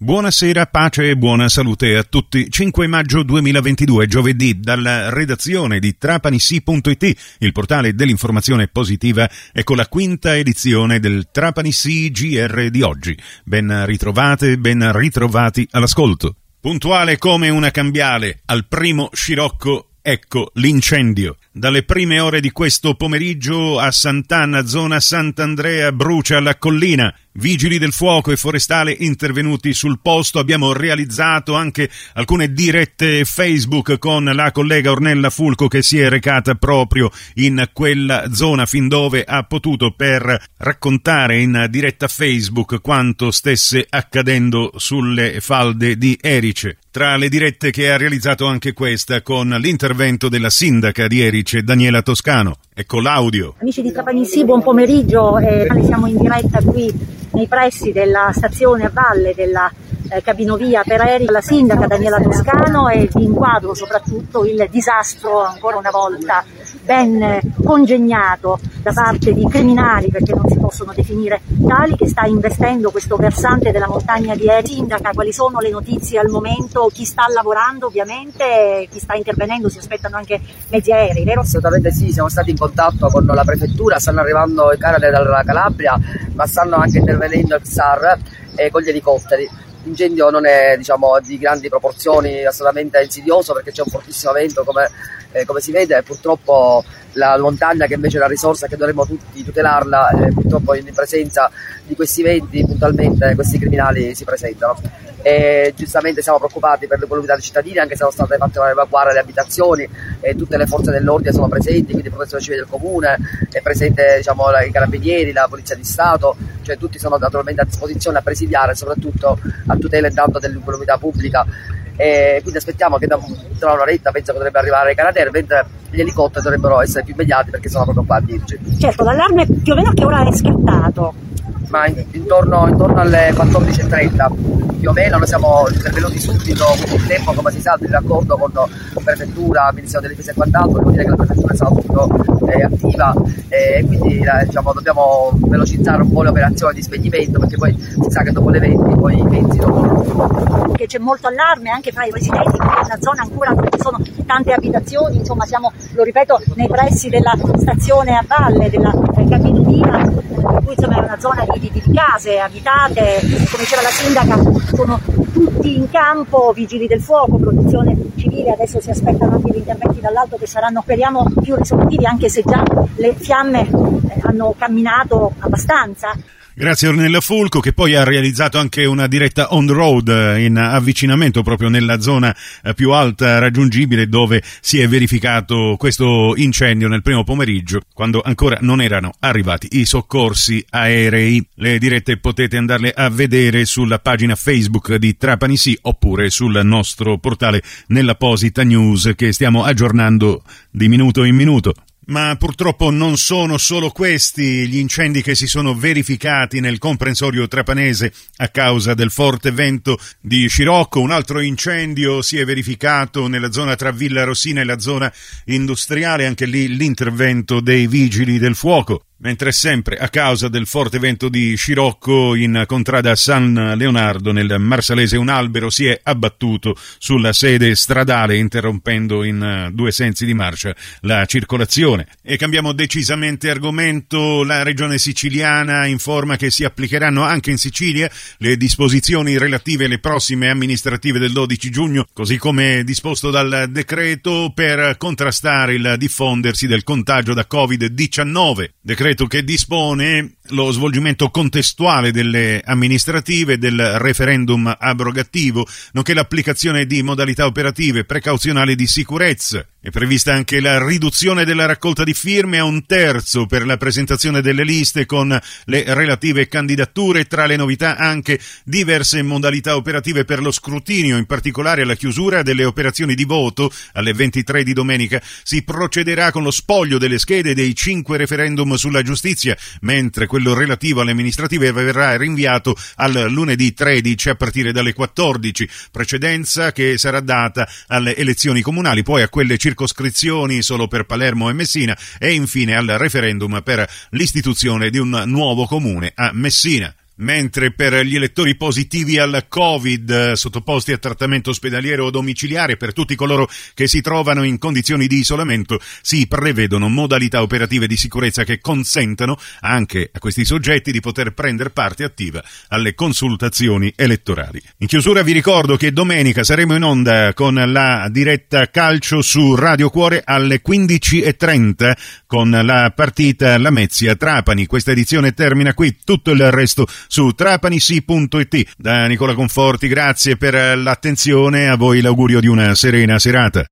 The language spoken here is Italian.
Buonasera, pace e buona salute a tutti. 5 maggio 2022, giovedì, dalla redazione di trapanissi.it, il portale dell'informazione positiva, ecco la quinta edizione del Trapanissi GR di oggi. Ben ritrovate, ben ritrovati all'ascolto. Puntuale come una cambiale, al primo scirocco, ecco l'incendio. Dalle prime ore di questo pomeriggio a Sant'Anna, zona Sant'Andrea, brucia la collina. Vigili del fuoco e forestale intervenuti sul posto. Abbiamo realizzato anche alcune dirette Facebook con la collega Ornella Fulco che si è recata proprio in quella zona fin dove ha potuto per raccontare in diretta Facebook quanto stesse accadendo sulle falde di Erice. Tra le dirette che ha realizzato anche questa con l'intervento della sindaca di Erice, Daniela Toscano. Ecco l'audio. Amici di Trapanissi, buon pomeriggio. Eh, siamo in diretta qui nei pressi della stazione a valle della eh, cabinovia per aerei, la sindaca Daniela Toscano e vi inquadro soprattutto il disastro ancora una volta ben congegnato da parte di criminali, perché non si possono definire tali, che sta investendo questo versante della montagna di Eri. Sindaca, quali sono le notizie al momento? Chi sta lavorando ovviamente, chi sta intervenendo, si aspettano anche mezzi aerei, vero? Assolutamente sì, siamo stati in contatto con la prefettura, stanno arrivando i carri dalla Calabria, ma stanno anche intervenendo il XAR e con gli elicotteri l'incendio non è diciamo, di grandi proporzioni, assolutamente insidioso perché c'è un fortissimo vento come, eh, come si vede purtroppo la montagna che invece è una risorsa che dovremmo tutti tutelarla, eh, purtroppo in presenza di questi venti puntualmente questi criminali si presentano. E giustamente siamo preoccupati per l'incolumità dei cittadini, anche se sono state fatte evacuare le abitazioni, e tutte le forze dell'ordine sono presenti, quindi il protezione civile del comune, è presente diciamo, i carabinieri, la polizia di Stato, cioè tutti sono naturalmente a disposizione a presidiare, soprattutto a tutela intanto dell'incolumità pubblica e quindi aspettiamo che tra un'oretta penso potrebbe arrivare i Canadair mentre gli elicotteri dovrebbero essere più immediati perché sono proprio qua a dirci. Certo, l'allarme più o meno a che ora è scattato? Ma intorno, intorno alle 14.30 più o meno, noi siamo intervenuti subito, quindi il tempo come si sa di raccordo con prefettura, Ministero delle Difesa e quant'altro, vuol dire che la prefettura è stata molto eh, attiva e quindi eh, diciamo, dobbiamo velocizzare un po' le operazioni di spegnimento perché poi si sa che dopo le 20 poi i mezzi non... Che c'è molto allarme anche tra i residenti, è una zona ancora dove ci sono tante abitazioni, insomma siamo, lo ripeto, nei pressi della stazione a valle, della eh, Capinovina, per cui insomma è una zona di, di, di case abitate, come diceva la sindaca, sono tutti in campo, vigili del fuoco, protezione civile, adesso si aspettano anche gli interventi dall'alto che saranno, speriamo, più risolutivi, anche se già le fiamme eh, hanno camminato abbastanza. Grazie Ornella Fulco che poi ha realizzato anche una diretta on road eh, in avvicinamento proprio nella zona eh, più alta raggiungibile dove si è verificato questo incendio nel primo pomeriggio quando ancora non erano arrivati i soccorsi aerei. Le dirette potete andarle a vedere sulla pagina Facebook di Trapani Sì oppure sul nostro portale nell'apposita news che stiamo aggiornando di minuto in minuto. Ma purtroppo non sono solo questi gli incendi che si sono verificati nel comprensorio trapanese a causa del forte vento di Scirocco. Un altro incendio si è verificato nella zona tra Villa Rossina e la zona industriale, anche lì l'intervento dei vigili del fuoco mentre sempre a causa del forte vento di Scirocco in contrada San Leonardo nel Marsalese un albero si è abbattuto sulla sede stradale interrompendo in eh, due sensi di marcia la circolazione. E cambiamo decisamente argomento, la regione siciliana informa che si applicheranno anche in Sicilia le disposizioni relative alle prossime amministrative del 12 giugno, così come disposto dal decreto per contrastare il diffondersi del contagio da Covid-19. Decreto decreto che dispone lo svolgimento contestuale delle amministrative del referendum abrogativo, nonché l'applicazione di modalità operative precauzionali di sicurezza. È prevista anche la riduzione della raccolta di firme a un terzo per la presentazione delle liste con le relative candidature, tra le novità anche diverse modalità operative per lo scrutinio, in particolare la chiusura delle operazioni di voto alle 23 di domenica. Si procederà con lo spoglio delle schede dei cinque referendum sulla giustizia, mentre quello relativo alle amministrative verrà rinviato al lunedì 13 a partire dalle 14, precedenza che sarà data alle elezioni comunali, poi a quelle circoscrizioni solo per Palermo e Messina e infine al referendum per l'istituzione di un nuovo comune a Messina. Mentre per gli elettori positivi al Covid sottoposti a trattamento ospedaliero o domiciliare per tutti coloro che si trovano in condizioni di isolamento si prevedono modalità operative di sicurezza che consentano anche a questi soggetti di poter prendere parte attiva alle consultazioni elettorali. In chiusura vi ricordo che domenica saremo in onda con la diretta calcio su Radio Cuore alle 15.30 con la partita Lamezia Trapani. Questa edizione termina qui, tutto il resto su trapanisi.it. Da Nicola Conforti, grazie per l'attenzione, a voi l'augurio di una serena serata.